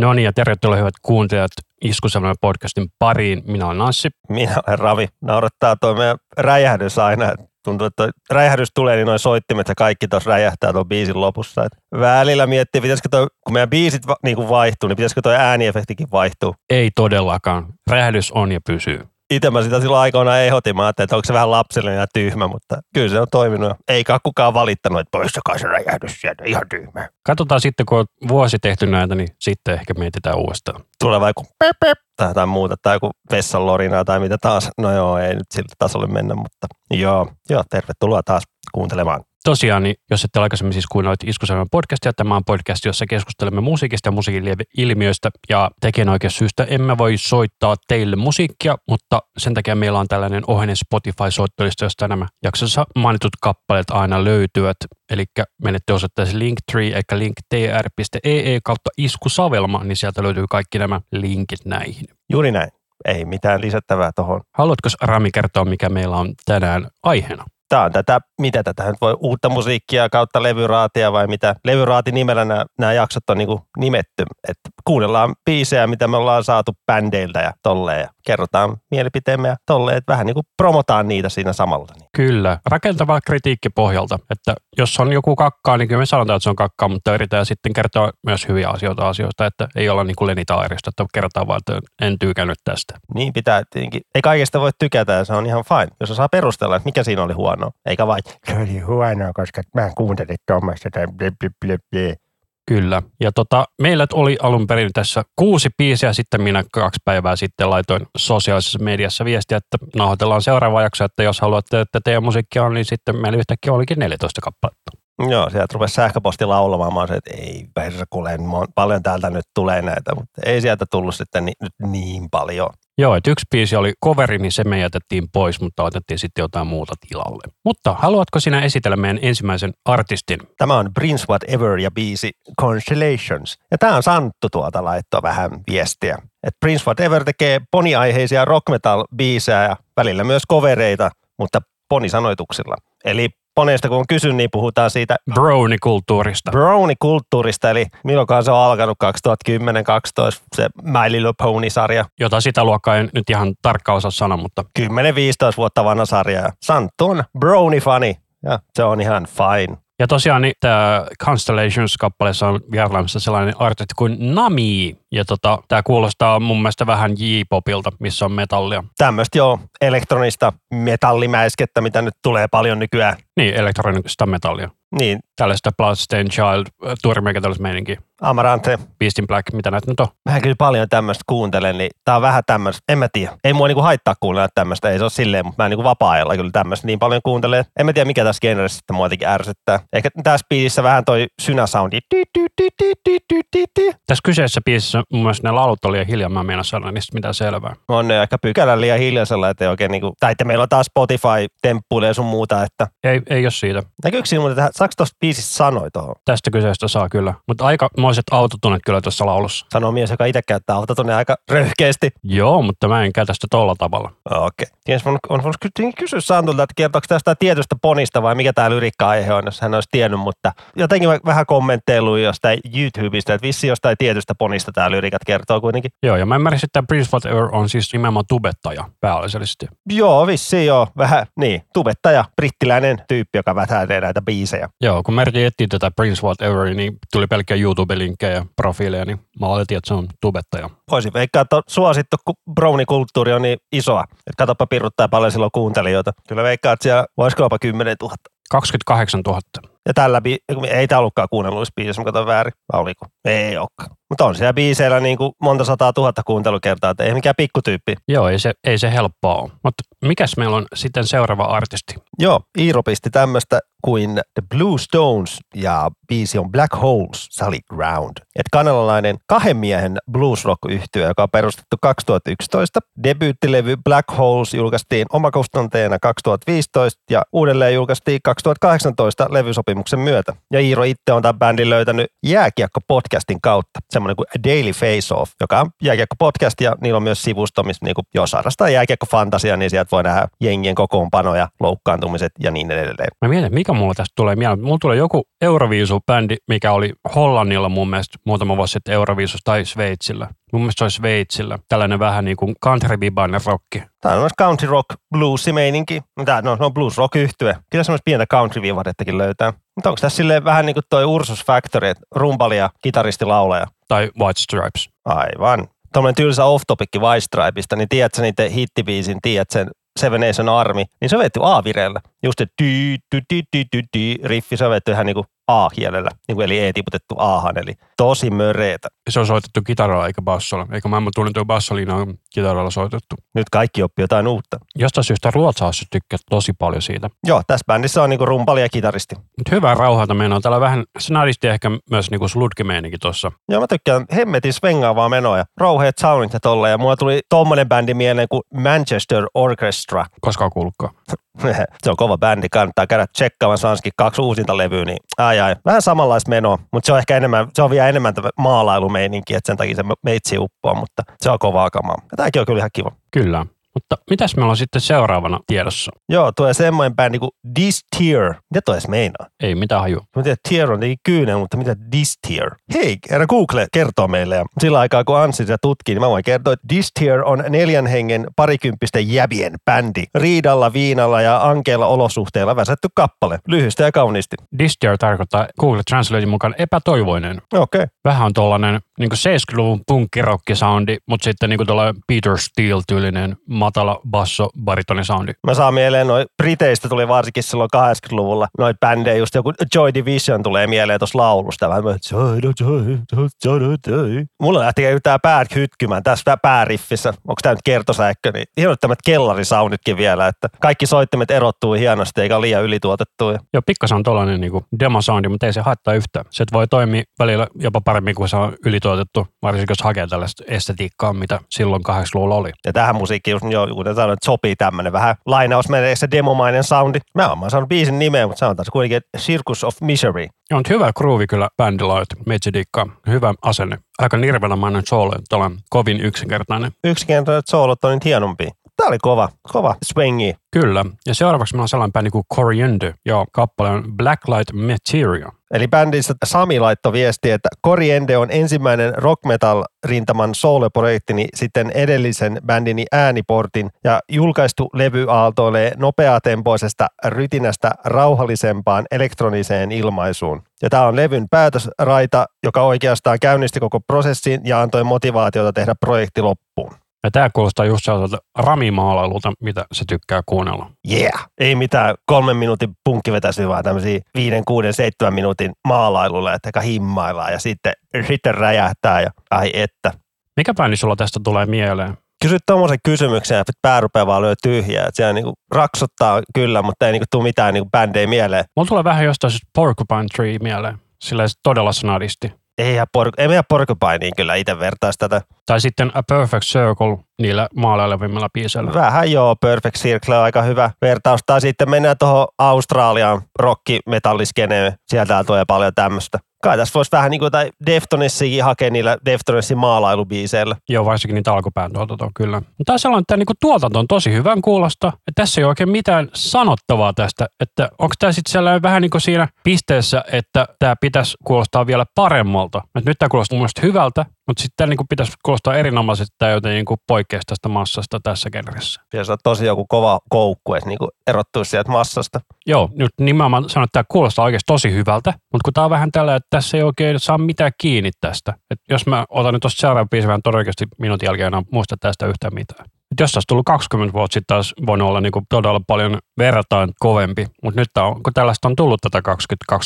No niin, ja tervetuloa hyvät kuuntelijat Iskusemmoinen podcastin pariin. Minä olen Nassi. Minä olen Ravi. Naurattaa tuo meidän räjähdys aina. Tuntuu, että räjähdys tulee, niin noin soittimet ja kaikki tuossa räjähtää tuon biisin lopussa. Et välillä miettii, pitäisikö toi, kun meidän biisit va, niin kuin vaihtuu, niin pitäisikö tuo ääniefektikin vaihtuu. Ei todellakaan. Räjähdys on ja pysyy itse mä sitä silloin aikoinaan ehdotin. Mä ajattelin, että onko se vähän lapsellinen ja tyhmä, mutta kyllä se on toiminut. Eikä kukaan valittanut, että poistakaa se räjähdys sieltä, ihan tyhmä. Katsotaan sitten, kun on vuosi tehty näitä, niin sitten ehkä mietitään uudestaan. Tulee vaikka pep, pep, tai jotain muuta, tai joku vessan tai mitä taas. No joo, ei nyt sillä tasolle mennä, mutta joo, joo tervetuloa taas kuuntelemaan tosiaan, niin jos ette aikaisemmin siis kuunnelleet Iskuselman podcastia, tämä on podcast, jossa keskustelemme musiikista ja musiikin ilmiöistä ja tekijänoikeussyystä emme voi soittaa teille musiikkia, mutta sen takia meillä on tällainen ohjeinen Spotify-soittolista, josta nämä jaksossa mainitut kappaleet aina löytyvät. Eli menette osoitteeseen linktree, eli linktr.ee kautta iskusavelma, niin sieltä löytyy kaikki nämä linkit näihin. Juuri näin. Ei mitään lisättävää tuohon. Haluatko Rami kertoa, mikä meillä on tänään aiheena? Tämä on tätä, mitä tätä nyt voi, uutta musiikkia kautta levyraatia vai mitä. Levyraati nimellä nämä, nämä jaksot on niin nimetty. Että kuunnellaan biisejä, mitä me ollaan saatu bändeiltä ja tolleen. Ja kerrotaan mielipiteemme ja tolleen, että vähän niin kuin promotaan niitä siinä samalla. Kyllä, rakentava kritiikki pohjalta. Että jos on joku kakkaa, niin kyllä me sanotaan, että se on kakkaa, mutta yritetään sitten kertoa myös hyviä asioita asioista, että ei olla niin kuin Leni Taarista, että kerrotaan vaan, että en tykännyt tästä. Niin pitää tietenkin. Ei kaikesta voi tykätä ja se on ihan fine, jos saa perustella, että mikä siinä oli huono. Eikä vain, se oli huono, koska mä kuuntelin tuommoista tai blip, blip, blip, blip. Kyllä. Ja tota, meillä oli alun perin tässä kuusi biisiä, sitten minä kaksi päivää sitten laitoin sosiaalisessa mediassa viestiä, että nauhoitellaan seuraava jakso, että jos haluatte, että teidän musiikkia on, niin sitten meillä yhtäkkiä olikin 14 kappaletta. Joo, sieltä rupesi sähköposti laulamaan. Mä se, että ei perkuleen, paljon täältä nyt tulee näitä, mutta ei sieltä tullut sitten ni, nyt niin paljon. Joo, että yksi biisi oli coveri, niin se me jätettiin pois, mutta otettiin sitten jotain muuta tilalle. Mutta haluatko sinä esitellä meidän ensimmäisen artistin? Tämä on Prince Whatever ja biisi Constellations. Ja tämä on Santtu tuota laittoa vähän viestiä. Et Prince Whatever tekee poniaiheisia rock metal biisejä ja välillä myös kovereita, mutta ponisanoituksilla. Eli Poneista kun on kysynyt, niin puhutaan siitä brownie-kulttuurista. Brownie-kulttuurista, eli milloinkaan se on alkanut 2010-2012 se My Little Pony-sarja. Jota sitä luokkaa en nyt ihan tarkkaan osaa sanoa, mutta... 10-15 vuotta vanha sarja. Santtu on brownie-fani ja se on ihan fine. Ja tosiaan niin, tämä Constellations-kappaleessa on vierailemassa sellainen artisti kuin Nami. Ja tota, tämä kuulostaa mun mielestä vähän J-popilta, missä on metallia. Tämmöistä joo, elektronista metallimäiskettä, mitä nyt tulee paljon nykyään. Niin, elektronista metallia. Niin. Tällaista Bloodstained Child, äh, tuorimeikätällaismeininkiä. Amarante. Beast in Black, mitä näitä nyt on? Mä kyllä paljon tämmöistä kuuntelen, niin tää on vähän tämmöistä, en mä tiedä. Ei mua niinku haittaa kuunnella tämmöistä, ei se ole silleen, mutta mä niinku vapaa-ajalla kyllä tämmöistä niin paljon kuuntelen. En mä tiedä mikä tässä genressä sitten mua jotenkin ärsyttää. Ehkä tässä biisissä vähän toi synäsoundi. Tässä kyseisessä biisissä mun mielestä ne laulut oli hiljaa, mä meinaan sanoa niistä mitään selvää. On ne aika pykälän liian hiljaisella, että oikein niinku, tai että meillä on taas Spotify-temppuille ja sun muuta, että... Ei, ei ole siitä. Näkyykö siinä muuten, että saako tuosta biisistä sanoi tuohon? Tästä kyseistä saa kyllä, mutta aika moiset autotunet kyllä tuossa laulussa. Sanoo mies, joka itse käyttää autotuneja aika röyhkeästi. Joo, mutta mä en käytä sitä tolla tavalla. Okei. Okay. On, on, on kysyä Santulta, että kertooko tästä tietystä ponista vai mikä tämä lyrikka-aihe on, jos hän olisi tiennyt, mutta jotenkin vähän kommentteilu jostain YouTubesta, että vissi jostain tietystä ponista tämä lyrikat kertoo kuitenkin. Joo, ja mä ymmärsin, että Prince Whatever on siis nimenomaan tubettaja pääasiallisesti. Joo, vissi joo, vähän niin, tubettaja, brittiläinen tyyppi, joka vätäilee näitä biisejä. Joo, kun yritin etsiä tätä Prince Whatever, niin tuli pelkkä YouTube-linkkejä ja profiileja, niin mä oletin, että se on tubettaja. Voisin veikkaa, että suosittu brownie-kulttuuri on niin isoa, että katsopa piruttaa paljon silloin kuuntelijoita. Kyllä veikkaa, että siellä voisiko jopa 10 000. 28 000. Ja tällä, bi- ei tämä ollutkaan kuunnelluissa biisissä, mä katson väärin. Vai oliko? Ei olekaan. Mutta on siellä biiseillä niin kuin monta sataa tuhatta kuuntelukertaa, että ei mikään pikkutyyppi. Joo, ei se, ei se helppoa ole. Mutta mikäs meillä on sitten seuraava artisti? Joo, Iiro pisti tämmöistä kuin The Blue Stones ja biisi on Black Holes Solid Ground. Et kanalalainen kahden miehen blues rock yhtyö, joka on perustettu 2011. Debyyttilevy Black Holes julkaistiin omakustanteena 2015 ja uudelleen julkaistiin 2018 levysopimuksen sopimuksen myötä. Ja Iiro itse on tämän bändin löytänyt Jääkiekko-podcastin kautta, semmoinen kuin Daily Face Off, joka on jääkiekko-podcast ja niillä on myös sivusto, missä niin kuin, jos harrastaa jääkiekko-fantasia, niin sieltä voi nähdä jengien kokoonpanoja, loukkaantumiset ja niin edelleen. Mä mietin, mikä mulla tästä tulee mieleen. Mulla tulee joku Euroviisu-bändi, mikä oli Hollannilla mun mielestä muutama vuosi sitten Euroviisussa tai Sveitsillä. Mun mielestä se oli Sveitsillä. Tällainen vähän niin kuin country vibainen rocki. Tämä on myös country rock bluesi meininki. Tämä no, no blues rock yhtye. Kyllä semmoista pientä country vivadettakin löytää. Mutta onko tässä silleen vähän niin kuin toi Ursus Factory, että rumpali ja kitaristi laulaja? Tai White Stripes. Aivan. Tuommoinen tylsä off-topikki White Stripeista, niin tiedätkö niiden hittibiisin, tiedätkö sen Seven Nation Army, niin se on vetty A-vireellä. Just se dy, dy, dy, dy, dy, riffi, se on vetty ihan niin kuin A-kielellä, niin kuin eli E tiputettu Ahan, eli tosi möreetä. Se on soitettu kitaralla eikä bassolla. Eikä maailman tunnettu bassoliina on kitaralla soitettu. Nyt kaikki oppii jotain uutta. Jostain syystä ruotsalaiset tykkää tosi paljon siitä. Joo, tässä bändissä on niin kuin rumpali ja kitaristi. Mut hyvää rauhalta menoa. Täällä on vähän snadisti ehkä myös niinku sludkemeininki tuossa. Joo, mä tykkään hemmetin svengaavaa menoa ja rouheet soundit ja tolle. Ja mulla tuli tommonen bändi mieleen kuin Manchester Orchestra. Koskaan kuullutkaan. se on kova bändi, kannattaa käydä tsekkaamaan Sanskin kaksi uusinta levyä, niin ai ai. Vähän samanlaista menoa, mutta se on ehkä enemmän, se on vielä enemmän maalailumeininki, että sen takia se meitsi uppoa, mutta se on kovaa kamaa. Tämäkin on kyllä ihan kiva. Kyllä. Mutta mitäs meillä on sitten seuraavana tiedossa? Joo, tulee semmoinen bändi kuin This Tier. Mitä toi edes meinaa? Ei mitään haju. Mä tiedän, tier on kyynel, mutta mitä This Tier? Hei, herra Google kertoo meille. Ja sillä aikaa, kun Anssi sitä tutkii, niin mä voin kertoa, että This Tier on neljän hengen parikymppisten jäbien bändi. Riidalla, viinalla ja ankeilla olosuhteilla väsätty kappale. Lyhyesti ja kauniisti. Distier tarkoittaa Google Translatein mukaan epätoivoinen. Okei. Okay. Vähän on tollanen niin 70-luvun punkkirokki-soundi, mutta sitten niin tuolla Peter Steele-tyylinen matala basso baritoni-soundi. Mä saan mieleen, noin Briteistä tuli varsinkin silloin 80-luvulla noit bändejä, just joku Joy Division tulee mieleen tuossa laulusta. Vähän mä, joy, joy, joy, joy. Mulla lähti tää päät hytkymään tässä pääriffissä. Onko tämä nyt kertosäikkö? Niin hienot tämmöiset kellarisounditkin vielä, että kaikki soittimet erottuu hienosti eikä ole liian ylituotettu. Joo, pikkasen on tollainen niin demo-soundi, mutta ei se haittaa yhtään. Se voi toimia välillä jopa paremmin kuin se on ylituotettu, varsinkin jos hakee tällaista estetiikkaa, mitä silloin 80-luvulla oli. Ja tähän musiikkiin, just, jo, kuten sanoin, että sopii tämmöinen vähän lainausmerkeissä demomainen soundi. Mä oon saanut biisin nimeä, mutta sanotaan se kuitenkin Circus of Misery. On hyvä groove kyllä bändillä, että. Hyvä asenne. Aika nirvelamainen soolo, että kovin yksinkertainen. Yksinkertainen soolot on nyt hienompia. Tämä oli kova, kova swingi. Kyllä. Ja seuraavaksi meillä on sellainen bändi kuin Coriander. Ja kappale on Blacklight Material. Eli bändistä Sami laittoi viesti, että Coriende on ensimmäinen rock metal rintaman soloprojektini sitten edellisen bändini ääniportin ja julkaistu levy aaltoilee nopeatempoisesta rytinästä rauhallisempaan elektroniseen ilmaisuun. Ja tämä on levyn päätösraita, joka oikeastaan käynnisti koko prosessin ja antoi motivaatiota tehdä projekti loppuun. Ja tämä kuulostaa just sellaiselta ramimaalailulta, mitä se tykkää kuunnella. Yeah! Ei mitään kolmen minuutin punkkivetäisiä, vaan tämmöisiä viiden, kuuden, seitsemän minuutin maalailulle, että himmaillaan ja sitten, sitten räjähtää ja ai että. Mikä bändi sulla tästä tulee mieleen? Kysyt tuommoisen kysymyksen ja pää rupeaa vaan lyö tyhjää. Että siellä niinku raksottaa kyllä, mutta ei niinku tule mitään niinku bändejä mieleen. Mulla tulee vähän jostain Porcupine Tree mieleen. Sillä todella snadisti. Ei por- ei meidän Porcupineen kyllä itse vertaisi tätä. Tai sitten A Perfect Circle niillä maalailevimmilla biiseillä. Vähän joo, Perfect Circle on aika hyvä vertaus. Tai sitten mennään tuohon Australiaan rock-metalliskeneen. Sieltä tulee paljon tämmöistä. Kai tässä voisi vähän niin kuin jotain Deftonessikin hakea niillä Deftonessin maalailubiiseillä. Joo, varsinkin niitä alkupään tuotantoa, kyllä. Mutta on sellainen, että niin tuotanto on tosi hyvän kuulosta. Että tässä ei ole oikein mitään sanottavaa tästä. Että onko tämä sitten sellainen vähän niin kuin siinä pisteessä, että tämä pitäisi kuulostaa vielä paremmalta. Että nyt tämä kuulostaa mun mielestä hyvältä, mutta sitten niin pitäisi kuulostaa erinomaisesti, tämä joten niin poikkeaisi tästä massasta tässä genressä. Ja se on tosi joku kova koukku, että niin erottuisi sieltä massasta. Joo, nyt nimenomaan sanon, että tämä kuulostaa oikeasti tosi hyvältä, mutta kun tämä on vähän tällä, että tässä ei oikein saa mitään kiinni tästä. Et jos mä otan nyt tuosta seuraavan biisin vähän todennäköisesti minuutin jälkeen en muista tästä yhtään mitään. Et jos olisi tullut 20 vuotta sitten taas voinut olla niin kuin todella paljon verrataan kovempi, mutta nyt on, kun tällaista on tullut tätä 20-25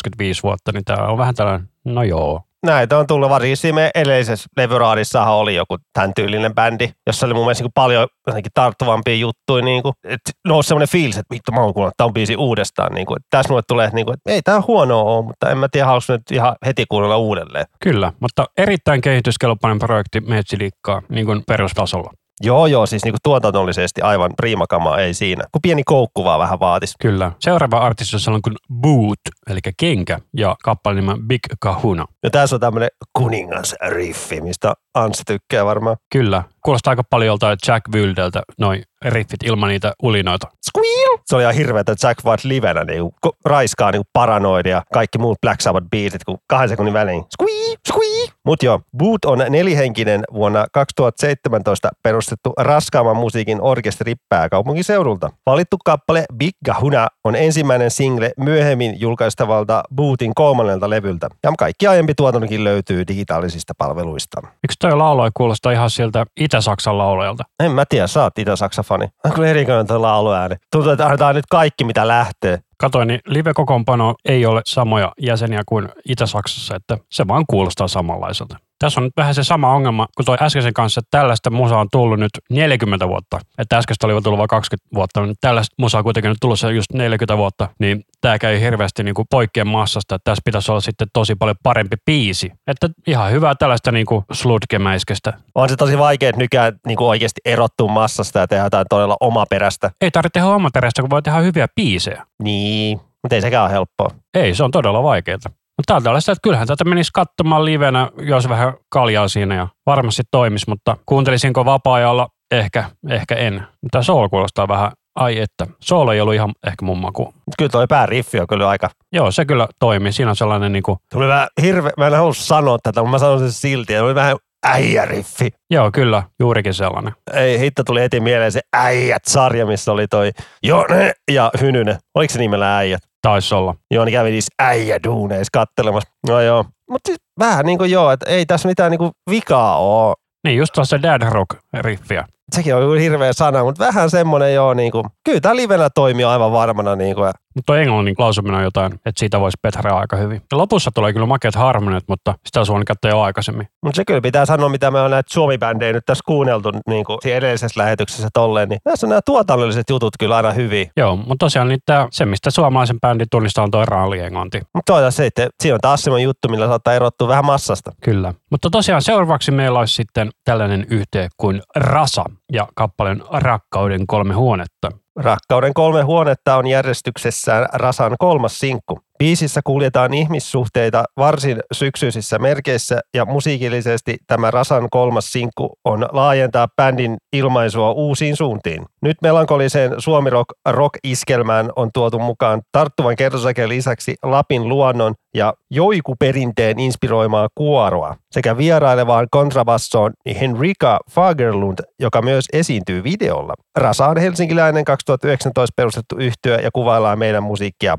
vuotta, niin tämä on vähän tällainen, no joo, näitä on tullut varsinkin edellisessä levyraadissahan oli joku tämän tyylinen bändi, jossa oli mun mielestä niin paljon jotenkin tarttuvampia juttuja. Niin kuin, että nousi semmoinen fiilis, että vittu mä oon kuunnellut tämän biisi uudestaan. Niin kuin, että tässä mulle tulee, niin kuin, että ei tämä huono ole, mutta en mä tiedä, haluaisin nyt ihan heti kuunnella uudelleen. Kyllä, mutta erittäin kehityskelpoinen projekti Metsilikkaa niin kuin perustasolla. Joo, joo, siis niinku tuotannollisesti aivan priimakama ei siinä. Kun pieni koukku vaan vähän vaatis. Kyllä. Seuraava artisti on kuin Boot eli Kenkä, ja kappaleen nimen Big Kahuna. Ja tässä on tämmöinen kuningasriffi, mistä Anssi tykkää varmaan. Kyllä, kuulostaa aika paljon joltain Jack Wildeltä noin riffit ilman niitä ulinoita. Squeal! Se oli ihan hirveä, että Jack White livenä niin kuin, raiskaa niin paranoid ja kaikki muut Black Sabbath beatit, kun kahden sekunnin välein. Squee! Squee! Mut joo, Boot on nelihenkinen vuonna 2017 perustettu raskaamman musiikin orkesteri pääkaupunkiseudulta. Valittu kappale Big Gahuna on ensimmäinen single myöhemmin julkaistavalta Bootin kolmannelta levyltä. Ja kaikki aiempi tuotantokin löytyy digitaalisista palveluista. Miksi toi laulu ei kuulosta ihan sieltä Itä-Saksan laulajalta? En mä tiedä, sä oot Itä-Saksa-fani. On kyllä erikoinen tuo lauluääni. Tuntuu, että annetaan nyt kaikki, mitä lähtee. Katoin, niin live-kokoonpano ei ole samoja jäseniä kuin Itä-Saksassa, että se vaan kuulostaa samanlaiselta. Tässä on nyt vähän se sama ongelma kuin toi äskeisen kanssa, että tällaista musaa on tullut nyt 40 vuotta. Että äskeistä oli tullut vain 20 vuotta, mutta tällaista musaa on kuitenkin nyt tullut se just 40 vuotta, niin tämä käy hirveästi niin kuin poikkeen massasta, että tässä pitäisi olla sitten tosi paljon parempi biisi. Että ihan hyvää tällaista niin kuin sludgemäiskestä. On se tosi vaikea että nykyään niin kuin oikeasti erottua massasta ja tehdä jotain todella omaperäistä. Ei tarvitse tehdä omaperäistä, kun voi tehdä hyviä biisejä. Niin, mutta ei sekään ole helppoa. Ei, se on todella vaikeaa. Mutta tää on tällaista, että kyllähän tätä menisi katsomaan livenä, jos vähän kaljaa siinä ja varmasti toimisi, mutta kuuntelisinko vapaa-ajalla? Ehkä, ehkä en. Mutta soul kuulostaa vähän, ai että. Soul ei ollut ihan ehkä mun maku. Kyllä toi pääriffi on kyllä aika... Joo, se kyllä toimii. Siinä on sellainen niinku, Tuli vähän hirve... Mä en halua sanoa tätä, mutta mä sanon sen silti. Oli vähän äijäriffi. joo kyllä, juurikin sellainen. Ei, hitto tuli heti mieleen se Äijät-sarja, missä oli toi Jone ja Hynynen. Oliko se nimellä Äijät? Taisi olla. Joo, niin kävi niissä äijäduuneissa kattelemassa. No joo. Mutta siis vähän niin kuin joo, että ei tässä mitään niin kuin vikaa ole. Niin, just tuossa Dad Rock-riffiä. Sekin on hirveä sana, mutta vähän semmoinen joo, niin kuin, kyllä tämä livenä toimii aivan varmana. Niin kuin, Mutta tuo englannin lausuminen on jotain, että siitä voisi petraa aika hyvin. Ja lopussa tulee kyllä makeat harmoniat, mutta sitä voinut katsoa jo aikaisemmin. mutta se kyllä pitää sanoa, mitä me on näitä suomi-bändejä nyt tässä kuunneltu niin kuin edellisessä lähetyksessä tolleen, niin näissä on nämä tuotannolliset jutut kyllä aina hyviä. Joo, mutta tosiaan niin tää, se, mistä suomalaisen bändin tunnistaa on toi raali-englanti. Mutta toisaalta se, että siinä on taas semmoinen juttu, millä saattaa erottua vähän massasta. Kyllä. Mutta tosiaan seuraavaksi meillä olisi sitten tällainen yhteen kuin Rasa ja kappaleen Rakkauden kolme huonetta. Rakkauden kolme huonetta on järjestyksessään Rasan kolmas sinkku. Biisissä kuljetaan ihmissuhteita varsin syksyisissä merkeissä ja musiikillisesti tämä Rasan kolmas sinkku on laajentaa bändin ilmaisua uusiin suuntiin. Nyt melankoliseen suomirock rock-iskelmään on tuotu mukaan tarttuvan kertosäkeen lisäksi Lapin luonnon ja joikuperinteen inspiroimaa kuoroa sekä vierailevaan kontrabassoon Henrika Fagerlund, joka myös esiintyy videolla. Rasa on helsinkiläinen 2019 perustettu yhtyö ja kuvaillaan meidän musiikkia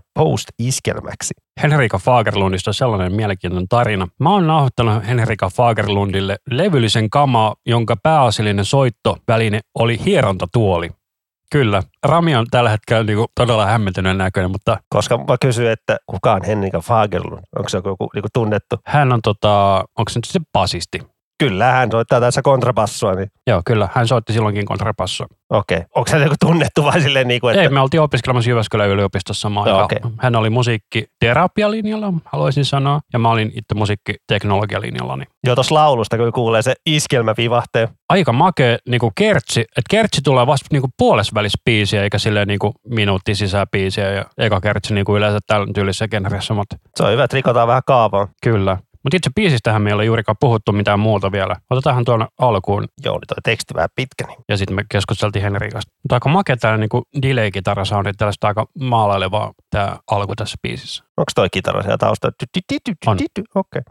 post-iskelmäksi. Henrika Fagerlundista on sellainen mielenkiintoinen tarina. Mä oon nauhoittanut Henrika Fagerlundille levyllisen kamaa, jonka pääasiallinen soittoväline oli hierontatuoli. Kyllä, Rami on tällä hetkellä niinku todella hämmentyneen näköinen, mutta Koska mä kysyin, että kuka on Henrika Fagerlund? Onko se joku niin tunnettu? hän on tota, onko se nyt se basisti? Kyllä, hän soittaa tässä kontrabassoa, niin Joo, kyllä, hän soitti silloinkin kontrapassoa. okei. Okay. Onko se joku tunnettu vai silleen niin kuin, että... Ei, me oltiin opiskelemassa Jyväskylän yliopistossa samaan aikaan. okei. Hän oli musiikkiterapialinjalla, haluaisin sanoa, ja mä olin itse musiikkiteknologialinjalla. Niin Joo, tuossa laulusta kun kuulee se iskelmä vivahteen. aika makea niin kuin kertsi, että kertsi tulee vasta niin kuin puolesvälis biisiä, eikä silleen niin kuin minuutti sisään biisiä, ja eka kertsi niin kuin yleensä tällä tyylisessä genressä, mutta Se on hyvä, että rikotaan vähän kaavaa. kyllä. Mutta itse biisistähän me ei ole juurikaan puhuttu mitään muuta vielä. Otetaanhan tuonne alkuun Joo, niin toi teksti vähän pitkä. Niin. ja sitten me keskusteltiin Henrikasta. Mutta aika makea tämä niin delay-kitarasoundi, tällaista aika maalailevaa tämä alku tässä biisissä. Onko toi kitara siellä taustalla? On. Okei.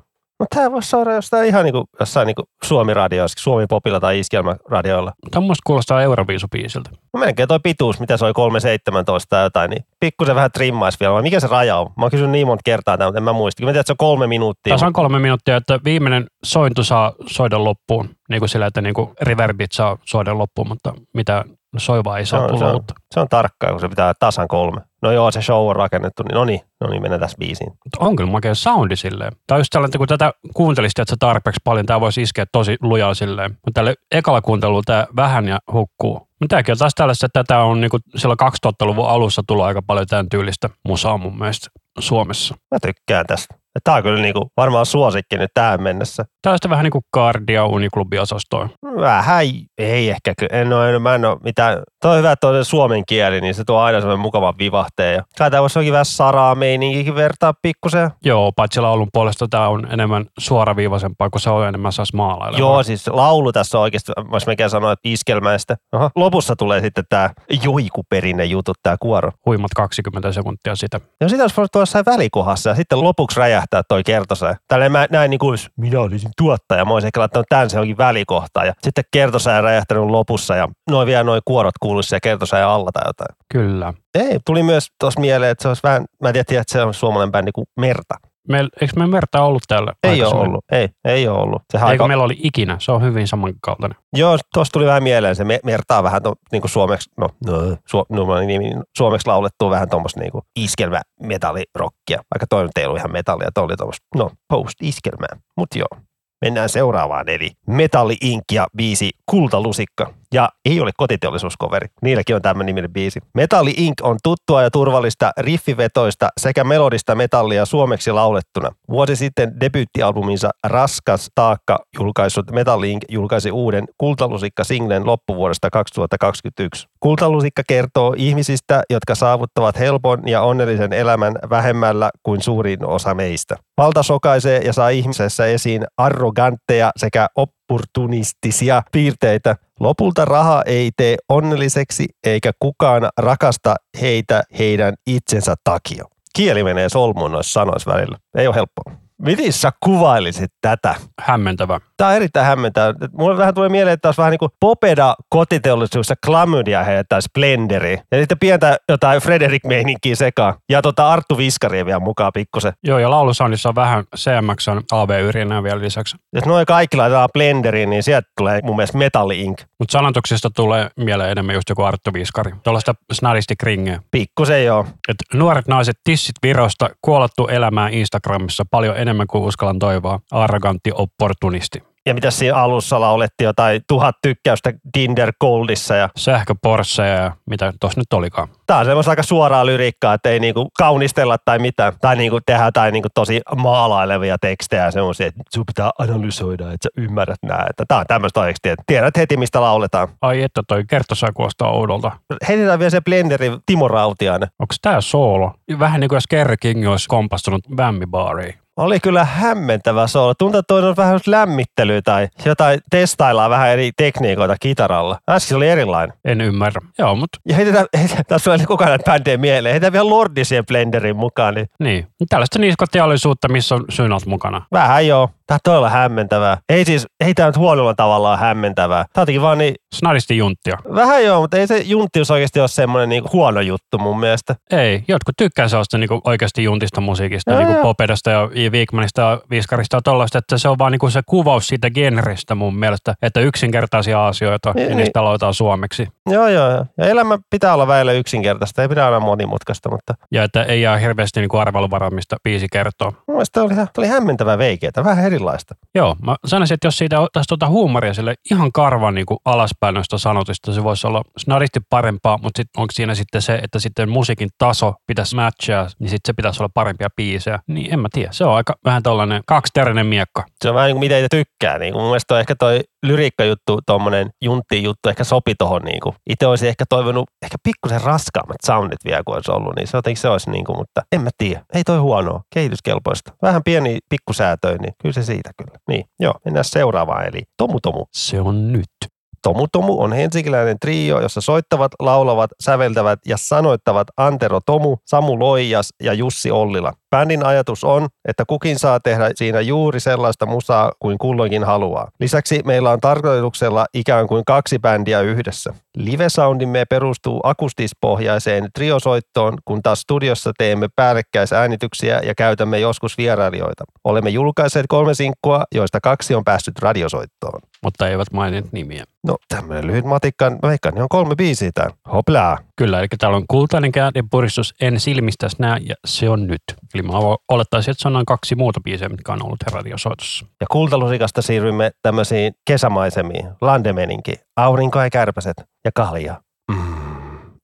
No tää voisi saada jostain ihan niinku, jossain niinku Suomi-radioissa, Suomi-popilla tai iskelmäradioilla. Tämä kuulostaa Euroviisubiisiltä. No melkein toi pituus, mitä se oli 3.17 tai jotain, niin pikkusen vähän trimmaisi vielä. Vai Mikä se raja on? Mä oon kysynyt niin monta kertaa tämän, mutta en mä muista. Mä tiedän, että se on kolme minuuttia. Tässä on kolme minuuttia, että viimeinen sointu saa soida loppuun. Niin kuin sillä, että niin kuin reverbit saa soida loppuun, mutta mitä soivaa ei saa No, se, on, uutta. se on tarkkaa, kun se pitää tasan kolme. No joo, se show on rakennettu, niin no niin, no niin, mennään tässä biisiin. On kyllä makea soundi silleen. On just tällainen, kun tätä kuuntelisit, että se tarpeeksi paljon, tämä voisi iskeä tosi lujaa silleen. Mutta tälle ekalla kuuntelulla tämä vähän ja hukkuu. Mutta tämäkin on taas tällaista, että tätä on niinku silloin 2000-luvun alussa tullut aika paljon tämän tyylistä musaa mun mielestä Suomessa. Mä tykkään tästä. Tämä on kyllä niinku varmaan suosikki nyt tähän mennessä. Tämä on sitten vähän niin kuin Cardia Uniklubi-osastoa. Vähän ei ehkä. En ole, mä en ole mitään. Tuo on hyvä, että on suomen kieli, niin se tuo aina semmoinen mukavan vivahteen. Ja kai tämä voisi vähän saraa meininkikin vertaa pikkusen. Joo, paitsi laulun puolesta tämä on enemmän suoraviivaisempaa, kun se on enemmän saas maalailevaa. Joo, siis laulu tässä on oikeasti, voisi melkein sanoa, että iskelmäistä. Oho. Lopussa tulee sitten tämä joikuperinne jutut, tämä kuoro. Huimat 20 sekuntia sitä. Ja sitä olisi voinut tuoda jossain välikohdassa ja sitten lopuksi räjähtää toi kertosää. Tälleen mä näin niin kuin, minä olisin tuottaja. Mä olisin ehkä laittanut tämän se onkin välikohta. Ja sitten kertosää räjähtänyt lopussa ja noin vielä noin kuorot kuuluisi siellä kertosää alla tai jotain. Kyllä. Ei, tuli myös tuossa mieleen, että se olisi vähän, mä en tiedä, että se on suomalainen bändi kuin Merta. Meil, eikö me Merta ollut täällä? Ei ole ollut, ei, ei ole ollut. Sehän Eikö aika, meillä oli ikinä? Se on hyvin samankaltainen. Joo, tuossa tuli vähän mieleen, se Me- Merta on vähän to, niin kuin suomeksi, no, no su, no nimi, suomeksi laulettu vähän tuommoista niin iskelmä metallirockia, vaikka toi nyt ei ollut ihan metallia, toi oli tuommoista, no, post-iskelmää, mutta joo. Mennään seuraavaan, eli Metalli ja biisi Kultalusikka. Ja ei ole kotiteollisuuskoveri. Niilläkin on tämmöinen niminen biisi. Metalli Inc. on tuttua ja turvallista riffivetoista sekä melodista metallia suomeksi laulettuna. Vuosi sitten debyyttialbuminsa Raskas taakka julkaissut Metalli Inc. julkaisi uuden Kultalusikka-singlen loppuvuodesta 2021. Kultalusikka kertoo ihmisistä, jotka saavuttavat helpon ja onnellisen elämän vähemmällä kuin suurin osa meistä. Valta sokaisee ja saa ihmisessä esiin arrogantteja sekä opportunistisia piirteitä. Lopulta raha ei tee onnelliseksi eikä kukaan rakasta heitä heidän itsensä takia. Kieli menee solmuun noissa sanoissa välillä. Ei ole helppoa. Miten sä kuvailisit tätä? Hämmentävä. Tämä on erittäin hämmentävää. Mulle vähän tulee mieleen, että olisi vähän niin kuin Popeda kotiteollisuudessa klamydia heittää Splenderi. Ja sitten pientä jotain Frederik meininkiä sekaan. Ja tota Arttu Viskari vielä mukaan pikkusen. Joo, ja laulusoinnissa on vähän CMX on AV-yrinää vielä lisäksi. Jos noin kaikki laitetaan Blenderiin, niin sieltä tulee mun mielestä Metalli Inc. Mutta sanotuksista tulee mieleen enemmän just joku Arttu Viskari. Tuollaista snadisti kringeä. Pikkusen joo. Et nuoret naiset tissit Virosta, kuolattu elämää Instagramissa paljon enemmän kuin uskallan toivoa. Arrogantti opportunisti. Ja mitä siinä alussa laulettiin jotain tuhat tykkäystä Tinder Goldissa. Ja Sähkö Porsche ja mitä tuossa nyt olikaan. tää on semmoista aika suoraa lyriikkaa, että ei niinku kaunistella tai mitään. Tai niinku tehdä jotain niinku tosi maalailevia tekstejä semmoisia, että sun pitää analysoida, että sä ymmärrät nää. Että tää on tämmöistä oikeasti, että tiedät heti mistä lauletaan. Ai että toi kertosaa kuulostaa oudolta. Heitetään vielä se Blenderin Timo Rautiainen. Onko tää soolo? Vähän niin kuin jos Kerry King olisi kompastunut Bambi Bariin. Oli kyllä hämmentävä soolo. Tuntuu, että on vähän lämmittelyä tai jotain testaillaan vähän eri tekniikoita kitaralla. Äsken oli erilainen. En ymmärrä. Joo, mutta Ja heitetään, heitetään tässä tulee koko ajan bändejä mieleen. Heitetään vielä Lordi siihen Blenderin mukaan, niin niin. Tällaista niskoteollisuutta, missä on synat mukana. vähän joo. Tää on todella hämmentävää. Ei siis, ei tää nyt huonolla tavalla ole hämmentävää. Tää on vaan niin, Snadisti junttia. vähän joo, mutta ei se junttius oikeasti ole semmoinen niin huono juttu mun mielestä. Ei, jotkut tykkää sellaista niin oikeasti juntista musiikista, Joo, niin. Popedasta ja Viikmanista ja Viskarista ja tollaista, että se on vaan niin se kuvaus siitä genrestä mun mielestä, että yksinkertaisia asioita Niin, ja niistä aloitetaan suomeksi. Joo, joo, joo. Ja elämä pitää olla välillä yksinkertaista, ei pidä olla monimutkaista, mutta Ja että ei jää hirveästi niin arvailuvaraa, mistä biisi kertoo. mun mielestä oli, oli hämmentävää veikeitä, vähän erilaista. Joo, mä sanoisin, että jos siitä ottaisiin tuota huumoria sille ihan karvan niin kuin alaspäin noista sanotista, se voisi olla snadisti parempaa, mutta sit onko siinä sitten se, että sitten musiikin taso pitäisi matchaa, niin sitten se pitäisi olla parempia biisejä. Niin en mä tiedä, se on aika vähän tällainen kaksiteräinen miekka. Se on vähän niin kuin mitä itse tykkää. Niin kuin mun mielestä toi, ehkä toi lyriikkajuttu, tuommoinen juntti-juttu ehkä sopi tohon. Niin kuin. Itse olisin ehkä toivonut ehkä pikkusen raskaammat soundit vielä kuin olisi ollut, niin se jotenkin se olisi niin kuin, mutta en mä tiedä. Ei toi huonoa, kehityskelpoista. Vähän pieni pikkusäätöin, niin kyllä se siitä kyllä. Niin, joo, mennään seuraavaan, eli Tomu Tomu. Se on nyt. Tomu Tomu on helsinkiläinen trio, jossa soittavat, laulavat, säveltävät ja sanoittavat Antero Tomu, Samu Loijas ja Jussi Ollila. Bändin ajatus on, että kukin saa tehdä siinä juuri sellaista musaa kuin kulloinkin haluaa. Lisäksi meillä on tarkoituksella ikään kuin kaksi bändiä yhdessä. Live-soundimme perustuu akustispohjaiseen triosoittoon, kun taas studiossa teemme päällekkäisäänityksiä ja käytämme joskus vierailijoita. Olemme julkaiseet kolme sinkkua, joista kaksi on päässyt radiosoittoon. Mutta eivät mainit nimiä. No tämmöinen lyhyt matikka, no eikä niin on kolme biisiä tää. Hoplaa. Kyllä, eli täällä on kultainen käännepuristus, en silmistäs näe, ja se on nyt. Eli mä olettaisin, että se on noin kaksi muuta biisiä, mitkä on ollut radiosoitossa. Ja kultalusikasta siirrymme tämmöisiin kesämaisemiin. Landemeninki, aurinko ja kärpäset ja kalja. Mm,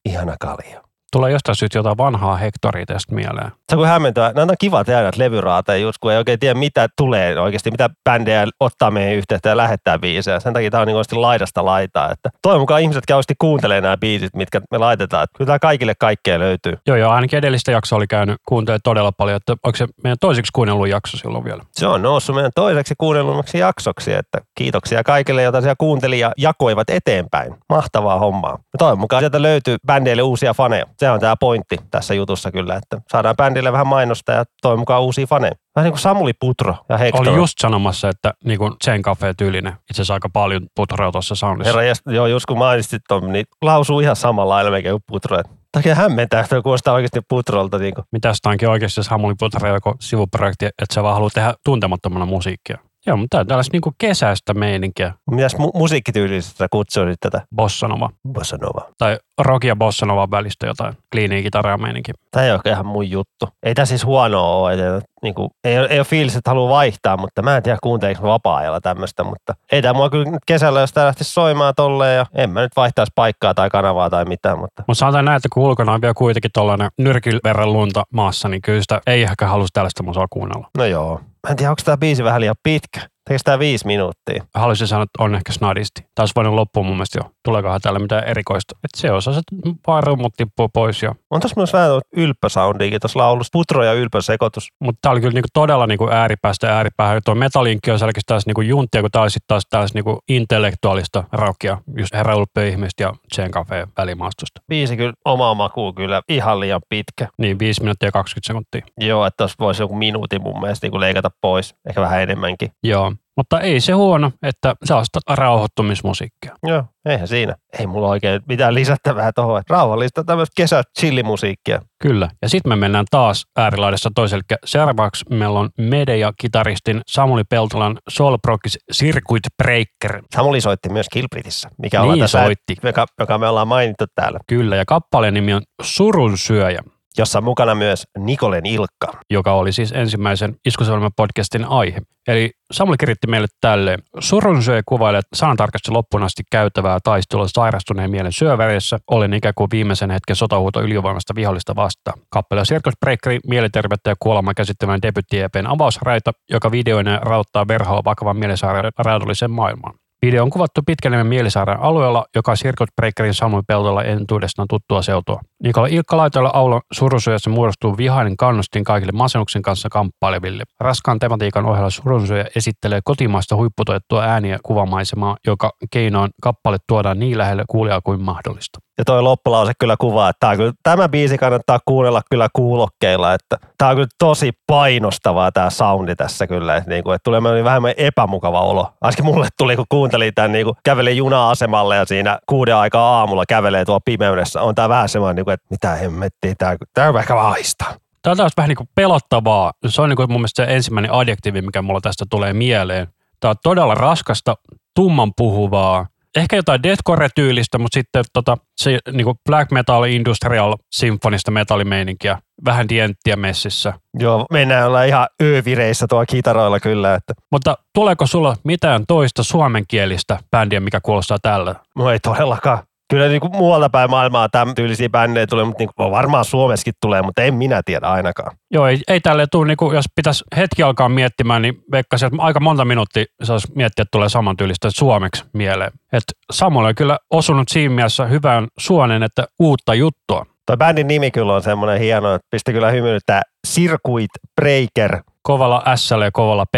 ihana kalja. Tulee jostain syystä jotain vanhaa Hectoria tästä mieleen. Se on kun hämmentää. Nämä on kiva tehdä näitä levyraateja just, kun ei oikein tiedä mitä tulee oikeasti, mitä bändejä ottaa meidän yhteyttä ja lähettää biisejä. Sen takia tämä on niin laidasta laitaa. Että toivon mukaan ihmiset käysti kuuntelee nämä biisit, mitkä me laitetaan. Että kyllä tämä kaikille kaikkea löytyy. Joo, joo, ainakin edellistä jaksoa oli käynyt kuuntelemaan todella paljon, että onko se meidän toiseksi kuunnellut jakso silloin vielä? Se on noussut meidän toiseksi kuunnellummaksi jaksoksi, että kiitoksia kaikille, joita siellä kuunteli ja jakoivat eteenpäin. Mahtavaa hommaa. Ja toivon mukaan sieltä löytyy bändeille uusia faneja. Se on tämä pointti tässä jutussa kyllä, että saadaan bändille vähän mainosta ja toivon mukaan uusia faneja. Vähän niin kuin Samuli Putro ja Hector. Oli just sanomassa, että niin kuin Zen Cafe tyylinen. Itse asiassa aika paljon putroa tuossa soundissa. Herra, jäs, joo, just kun mainitsit ton, niin lausuu ihan samalla lailla melkein kuin Putro. Takia hämmentää, että kuulostaa oikeasti Putrolta. Niin kuin. Mitä sitä onkin oikeasti Samuli Putro joku sivuprojekti, että sä vaan haluat tehdä tuntemattomana musiikkia. Joo, mutta tämä on tällaista niin kesäistä meininkiä. Mitäs mu- musiikkityylistä kutsuisit tätä? Bossanova. Bossanova. Tai rock ja bossanova välistä jotain kliiniä kitaraa meininki. Tämä ei ole ihan mun juttu. Ei tämä siis huonoa ole. Että, niin kuin, ei, ole, ei ole fiilis, että haluaa vaihtaa, mutta mä en tiedä kuunteleeko vapaa-ajalla tämmöistä. Mutta ei tämä mua kyllä nyt kesällä, jos tämä lähtisi soimaan tolleen ja en mä nyt vaihtaisi paikkaa tai kanavaa tai mitään. Mutta Mutta sanotaan näin, että kun ulkona on vielä kuitenkin tuollainen nyrkin verran lunta maassa, niin kyllä sitä ei ehkä halusi tällaista musaa kuunnella. no joo. Mä en tiedä, onko tämä biisi vähän liian pitkä. Teekö tämä viisi minuuttia? Haluaisin sanoa, että on ehkä snadisti. Olisi voinut loppua mun mielestä jo. Tuleekohan täällä mitään erikoista. Että se osa, että vaan rummut tippuu pois ja On tuossa myös vähän ylppösoundiakin tuossa laulussa. Putro ja ylppösekoitus. Mutta tämä oli kyllä niinku todella niinku ääripäästä ääripäähän. Tuo metalinkki on selkeästi taas niinku junttia, kun tämä oli sitten taas tällaista niinku intellektuaalista rockia, just Herra Ulppö ihmistä ja Zen Cafe välimaastosta. Biisi kyllä oma makuu kyllä ihan liian pitkä. Niin 5 minuuttia ja 20 sekuntia. Joo, että tuossa voisi joku minuutin mun mielestä niin kuin leikata pois. Ehkä vähän enemmänkin. Joo, mutta ei se huono, että on sitä rauhoittumismusiikkia. Joo, eihän siinä. Ei mulla oikein mitään lisättävää tuohon. Rauhallista tämmöistä kesä chillimusiikkia. Kyllä. Ja sitten me mennään taas äärilaidassa toiselle. Seuraavaksi meillä on Medeja-kitaristin Samuli Peltolan Soulprockis Circuit Breaker. Samuli soitti myös Kilbritissä, mikä, Niin tässä, soitti. joka, joka me ollaan mainittu täällä. Kyllä, ja kappaleen nimi on Surun syöjä, Jossa on mukana myös Nikolen Ilkka. joka oli siis ensimmäisen Iskuselman podcastin aihe. Eli Samuli kiritti meille tälleen. Surun syöjä kuvailee sanatarkasti loppuun asti käytävää taistelua sairastuneen mielen syövärissä, olen ikään kuin viimeisen hetken sotahuuto ylivoimasta vihollista vastaan. Kappale Circus Breakerin mieliterveyttä ja kuolemaa käsittelevän debytti-EPn avausraita, joka videoinen rauttaa verhoa vakavan mielisairaan raadolliseen maailmaan. Video on kuvattu Pitkänniemen mielisairaan alueella, joka on Circuit Breakerin Samuel Peltola entuudestaan tuttua seutua. Nikola Ilkka laitoilla aulon surusyössä muodostuu vihainen kannustin kaikille masennuksen kanssa kamppaileville. Raskaan tematiikan ohella surusyöjä esittelee kotimaista huipputoettua ääniä kuvamaisemaa, joka keinoin kappale tuodaan niin lähelle kuulijaa kuin mahdollista. Ja toi loppulause kyllä kuvaa, että tää, kyllä, tämä biisi kannattaa kuunnella kyllä kuulokkeilla, että tämä on kyllä tosi painostavaa tämä soundi tässä kyllä, että, niinku, että tulee vähän epämukava olo. Ainakin mulle tuli, kun kuuntelin tämän, niinku, kävelin juna-asemalle ja siinä kuuden aikaa aamulla kävelee tuo pimeydessä. On tämä vähän semmoinen, niinku, että mitä hemmettiä, tämä, tämä on ehkä vaista. Tämä on taas vähän niin kuin pelottavaa. Se on niin kuin mun mielestä se ensimmäinen adjektiivi, mikä mulla tästä tulee mieleen. Tämä on todella raskasta, tumman puhuvaa, ehkä jotain deathcore-tyylistä, mutta sitten tota, se niin kuin black metal, industrial, symfonista metallimeininkiä, vähän dienttiä messissä. Joo, mennään olla ihan öövireissä tuo kitaroilla kyllä, että Mutta tuleeko sulla mitään toista suomenkielistä bändiä, mikä kuulostaa tällä? no ei todellakaan. Kyllä niin kuin muualta päin maailmaa tämän tyylisiä bändejä tulee, mutta niin kuin varmaan Suomessakin tulee, mutta en minä tiedä ainakaan. Joo, ei, ei tälle tule, niin kuin, jos pitäisi hetki alkaa miettimään, niin veikkaisin, että aika monta minuuttia saisi miettiä, että tulee samantyylistä suomeksi mieleen. Et Samuel on kyllä osunut siinä mielessä hyvään suonen, että uutta juttua. Tuo bändin nimi kyllä on semmoinen hieno, että pisti kyllä hymyilyttää Circuit Breaker, Kovalla S ja kovalla P.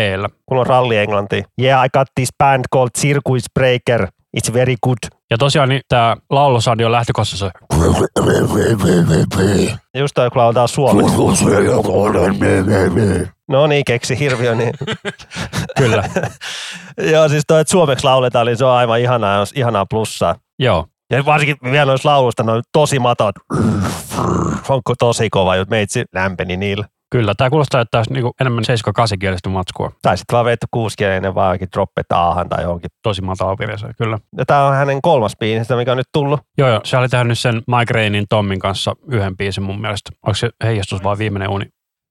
kun on ralli englanti. Yeah, I got this band called Circuit Breaker. It's very good. Ja tosiaan niin tämä laulusandi on lähtökohdassa Just toi, kun lauletaan suomeksi. No niin, keksi hirviö. Niin. kyllä. Joo, siis toi, että suomeksi lauletaan, niin se on aivan ihanaa, ihanaa plussaa. Joo. Ja varsinkin vielä noissa laulusta, noin tosi matot. Onko tosi kova, jut meitsi lämpeni niillä. Kyllä, tämä kuulostaa, että tämä olisi niinku enemmän 7-8 kielistä matskua. Tai sitten vaan vetty kuuskielinen vaan johonkin droppet aahan tai johonkin. Tosi matala kyllä. Ja tää on hänen kolmas biisistä, mikä on nyt tullut. Joo, joo, se oli tehnyt sen Migrainein Tommin kanssa yhden biisin mun mielestä. Onko se heijastus vai viimeinen uni?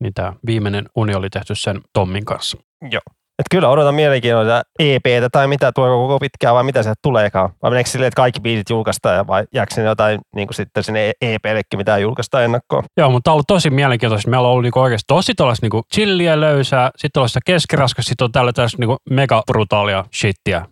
Niin tämä viimeinen uni oli tehty sen Tommin kanssa. Joo. Et kyllä odotan mielenkiinnolla EPtä tai mitä tuo koko pitkään vai mitä sieltä tuleekaan. Vai meneekö silleen, että kaikki biisit julkaistaan ja vai jääkö sinne jotain niin kuin sitten sinne EPllekin mitä julkaistaan ennakkoon? Joo, mutta tämä on ollut tosi mielenkiintoista. Meillä on ollut niinku oikeasti tosi tuollaista niinku chilliä löysää, sitten tuollaista keskiraskas, sitten on tällä tällaista niinku mega brutaalia shittiä.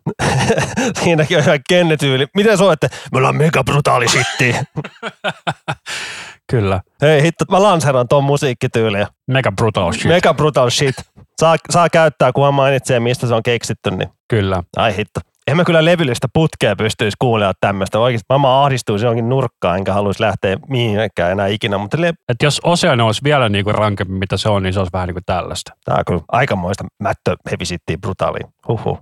Siinäkin on ihan kennetyyli. Miten soitte? Me ollaan mega brutaali shitti. Kyllä. Hei hitto, mä lanseran ton musiikkityyliä. Mega brutal shit. Mega brutal shit. Saa, saa käyttää, kunhan mainitsee, mistä se on keksitty. Niin. Kyllä. Ai hitto. En mä kyllä levyllistä putkea pystyisi kuulemaan tämmöistä. Oikeasti mä ahdistuisi johonkin nurkkaan, enkä haluaisi lähteä mihinkään enää ikinä. Mutta le- Et jos Ocean olisi vielä niinku rankempi, mitä se on, niin se olisi vähän niin kuin tällaista. Tää on kyllä aikamoista mättö hevisittiin brutaaliin. Huhhuh.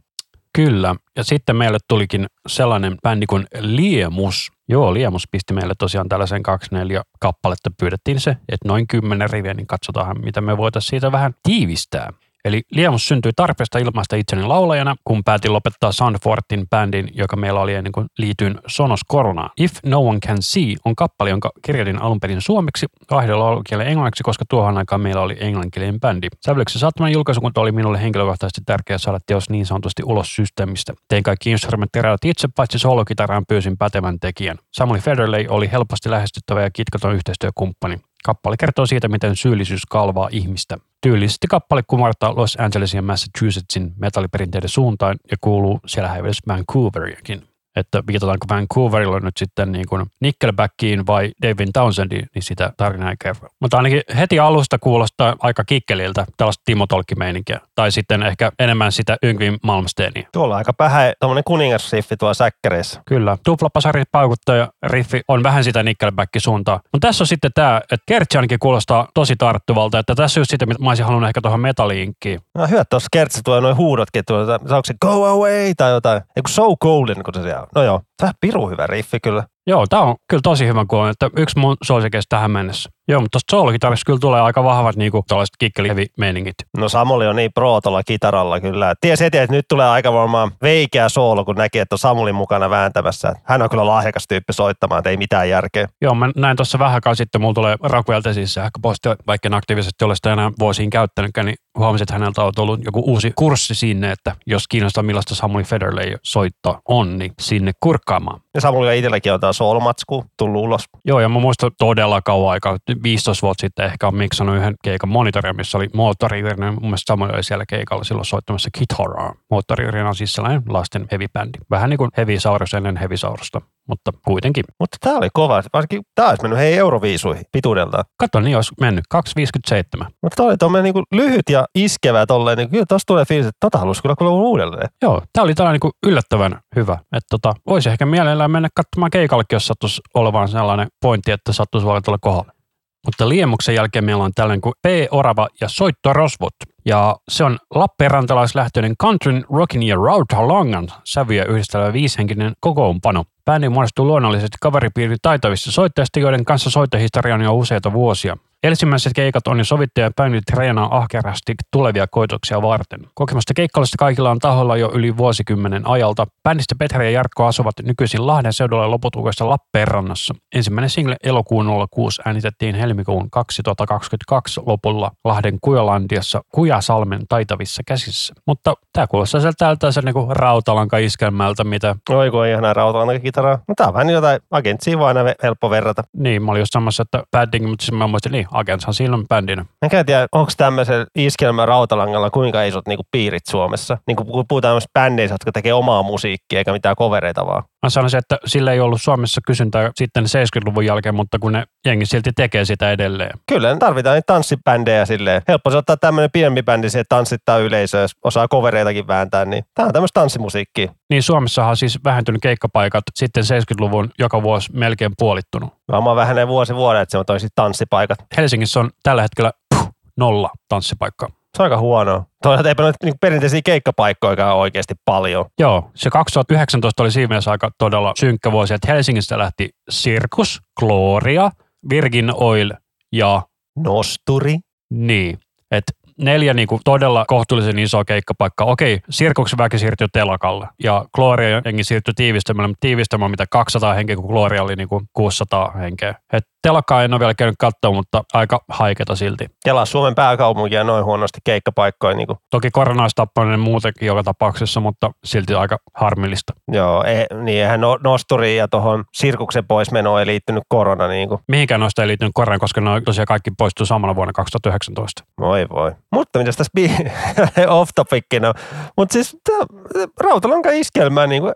Kyllä. Ja sitten meille tulikin sellainen bändi kuin Liemus. Joo, Liemus pisti meille tosiaan tällaisen 24 kappaletta. Pyydettiin se, että noin 10 riviä, niin katsotaan, mitä me voitaisiin siitä vähän tiivistää. Eli Liemus syntyi tarpeesta ilmaista itseni laulajana, kun päätin lopettaa Sandfortin bändin, joka meillä oli ennen kuin liityin Sonos Koronaan. If No One Can See on kappale, jonka kirjoitin alun perin suomeksi, kahdella kielen englanniksi, koska tuohon aikaan meillä oli englanninkielinen bändi. Sävelyksen saattoman julkaisukunta oli minulle henkilökohtaisesti tärkeää saada teos niin sanotusti ulos systeemistä. Tein kaikki instrumenttirajat itse, paitsi solokitaraan pyysin pätevän tekijän. Samuel Federley oli helposti lähestyttävä ja kitkaton yhteistyökumppani. Kappale kertoo siitä, miten syyllisyys kalvaa ihmistä. Tyylisesti kappale kumartaa Los Angelesin ja Massachusettsin metalliperinteiden suuntaan ja kuuluu siellä häivässä Vancouveriakin. Että viitataanko Vancouverilla nyt sitten niin kuin Nickelbackiin vai David Townsendiin, niin sitä tarinaa ei kerro. Mutta ainakin heti alusta kuulostaa aika kikkeliltä tällaista Timo Tolkki-meininkiä. Tai sitten ehkä enemmän sitä Yngvin Malmsteenia. Tuolla on aika pähä tuommoinen kuningasriffi tuolla säkkäreissä. Kyllä. Tuplapasari paukuttaja riffi on vähän sitä Nickelbackin suuntaa. Mutta tässä on sitten tämä, että Kertsi ainakin kuulostaa tosi tarttuvalta, että tässä on just sitä, mitä mä olisin halunnut ehkä tuohon metalliinkkiin. No hyvä, tuossa kertsissä tulee noin huudotkin, tuolla, onko se go away tai jotain. Eiku so golden, kun se siellä No joo, tämä piru hyvä riffi kyllä. Joo, tämä on kyllä tosi hyvä kuulla, että yksi mun suosikeista tähän mennessä. Joo, mutta tuosta soolokitarista kyllä tulee aika vahvat niinku tällaiset kikkeli-meiningit. No Samuli on niin pro tuolla kitaralla kyllä. Ties heti, että nyt tulee aika varmaan veikeä soolo, kun näkee, että on Samulin mukana vääntämässä. Hän on kyllä lahjakas tyyppi soittamaan, että ei mitään järkeä. Joo, mä näin tuossa vähän aikaa sitten, mulla tulee Rakuelta siis sähköposti, vaikka en aktiivisesti ole sitä enää vuosiin käyttänytkään, niin huomasin, että häneltä on tullut joku uusi kurssi sinne, että jos kiinnostaa millaista Samuli Federley soitto on, niin sinne kurkkaamaan. Ja Samuli itselläkin on tämä soolomatsku tullut ulos. Joo, ja mä muistan todella kauan aikaa, 15 vuotta sitten ehkä on miksannut yhden keikan monitoria, missä oli moottorivirinen. Mun mielestä Samuel oli siellä keikalla silloin soittamassa Kitaraa. Moottorivirinen on siis sellainen lasten heavy-bändi. Vähän niin kuin Heavisaurus ennen Heavisaurusta, mutta kuitenkin. Mutta tämä oli kova. Varsinkin tämä olisi mennyt hei euroviisuihin pituudeltaan. Kato, niin olisi mennyt. 2,57. Mutta tämä oli tuommoinen niin lyhyt ja iskevä tolleen. Niin kyllä tuossa tulee fiilis, että tota haluaisi kyllä kuulla uudelleen. Joo, tämä oli tällainen niin yllättävän hyvä. Että tota, voisi ehkä mielellään mennä katsomaan keikallekin, jos sattuisi olemaan sellainen pointti, että sattuisi voida tulla kohdalle. Mutta liemuksen jälkeen meillä on tällainen kuin P-orava ja soittorosvot. Ja se on Lappeenrantalaislähtöinen countryn, rockin ja rautalangan sävyjä yhdistelevä viishenkinen kokoonpano. Bändi muodostuu luonnollisesti kaveripiiri taitavista soittajista, joiden kanssa soittohistoria on jo useita vuosia. Ensimmäiset keikat on jo sovittu ja bändi treenaa ahkerasti tulevia koitoksia varten. Kokemusta keikkailusta kaikilla on taholla jo yli vuosikymmenen ajalta. Bändistä Petri ja Jarkko asuvat nykyisin Lahden seudulla loputukoissa Lappeenrannassa. Ensimmäinen single elokuun 06 äänitettiin helmikuun 2022 lopulla Lahden Kujalandiassa Kujasalmen taitavissa käsissä. Mutta tämä kuulostaa sieltä täältä se niinku rautalanka iskelmältä, mitä... Oi kun ihanaa rautalanka kitaraa. No tää on vähän jotain agentsia vaan helppo verrata. Niin, mä olin just samassa, että Padding, mutta siis mä muistin, niin, Agentshan on bändinä. Enkä tiedä, onko tämmöisellä iskelmä rautalangalla kuinka isot niinku piirit Suomessa. Niin kuin puhutaan tämmöistä bändeistä, jotka tekee omaa musiikkia eikä mitään kovereita vaan. Mä sanoisin, että sillä ei ollut Suomessa kysyntää sitten 70-luvun jälkeen, mutta kun ne jengi silti tekee sitä edelleen. Kyllä, ne tarvitaan niitä tanssibändejä silleen. Helppo se ottaa tämmöinen pienempi bändi, se tanssittaa yleisöä, jos osaa kovereitakin vääntää, niin tämä on tämmöistä tanssimusiikkia. Niin Suomessahan on siis vähentynyt keikkapaikat sitten 70-luvun joka vuosi melkein puolittunut. Varmaan vähenee vuosi vuoden, että se on tanssipaikat. Helsingissä on tällä hetkellä puh, nolla tanssipaikkaa. Se on aika huonoa. Toisaalta eipä nyt niin perinteisiä keikkapaikkoja oikeasti paljon. Joo, se 2019 oli siinä mielessä aika todella synkkä vuosi, että Helsingistä lähti Sirkus, Gloria, Virgin Oil ja Nosturi. niin, että neljä niin kuin todella kohtuullisen isoa keikkapaikkaa. Okei, Sirkuksen väki siirtyi telakalle ja Gloria jengi siirtyi tiivistämään, tiivistämään mitä 200 henkeä, kun Gloria oli niin kuin 600 henkeä. Et telakkaa en ole vielä käynyt katsoa, mutta aika haiketa silti. Kelaa Suomen pääkaupunkia noin huonosti keikkapaikkoja. Niin kuin. Toki korona olisi tappanut muutenkin joka tapauksessa, mutta silti aika harmillista. Joo, ei, niin eihän no, nosturiin ja tuohon sirkuksen poismenoon ei liittynyt korona. Niin kuin. Mihinkään noista ei liittynyt korona, koska ne tosiaan kaikki poistuu samana vuonna 2019. Voi voi. Mutta mitä tässä bi- off topicina. Mutta siis tää, Rautalanka iskelmää, niin kuin,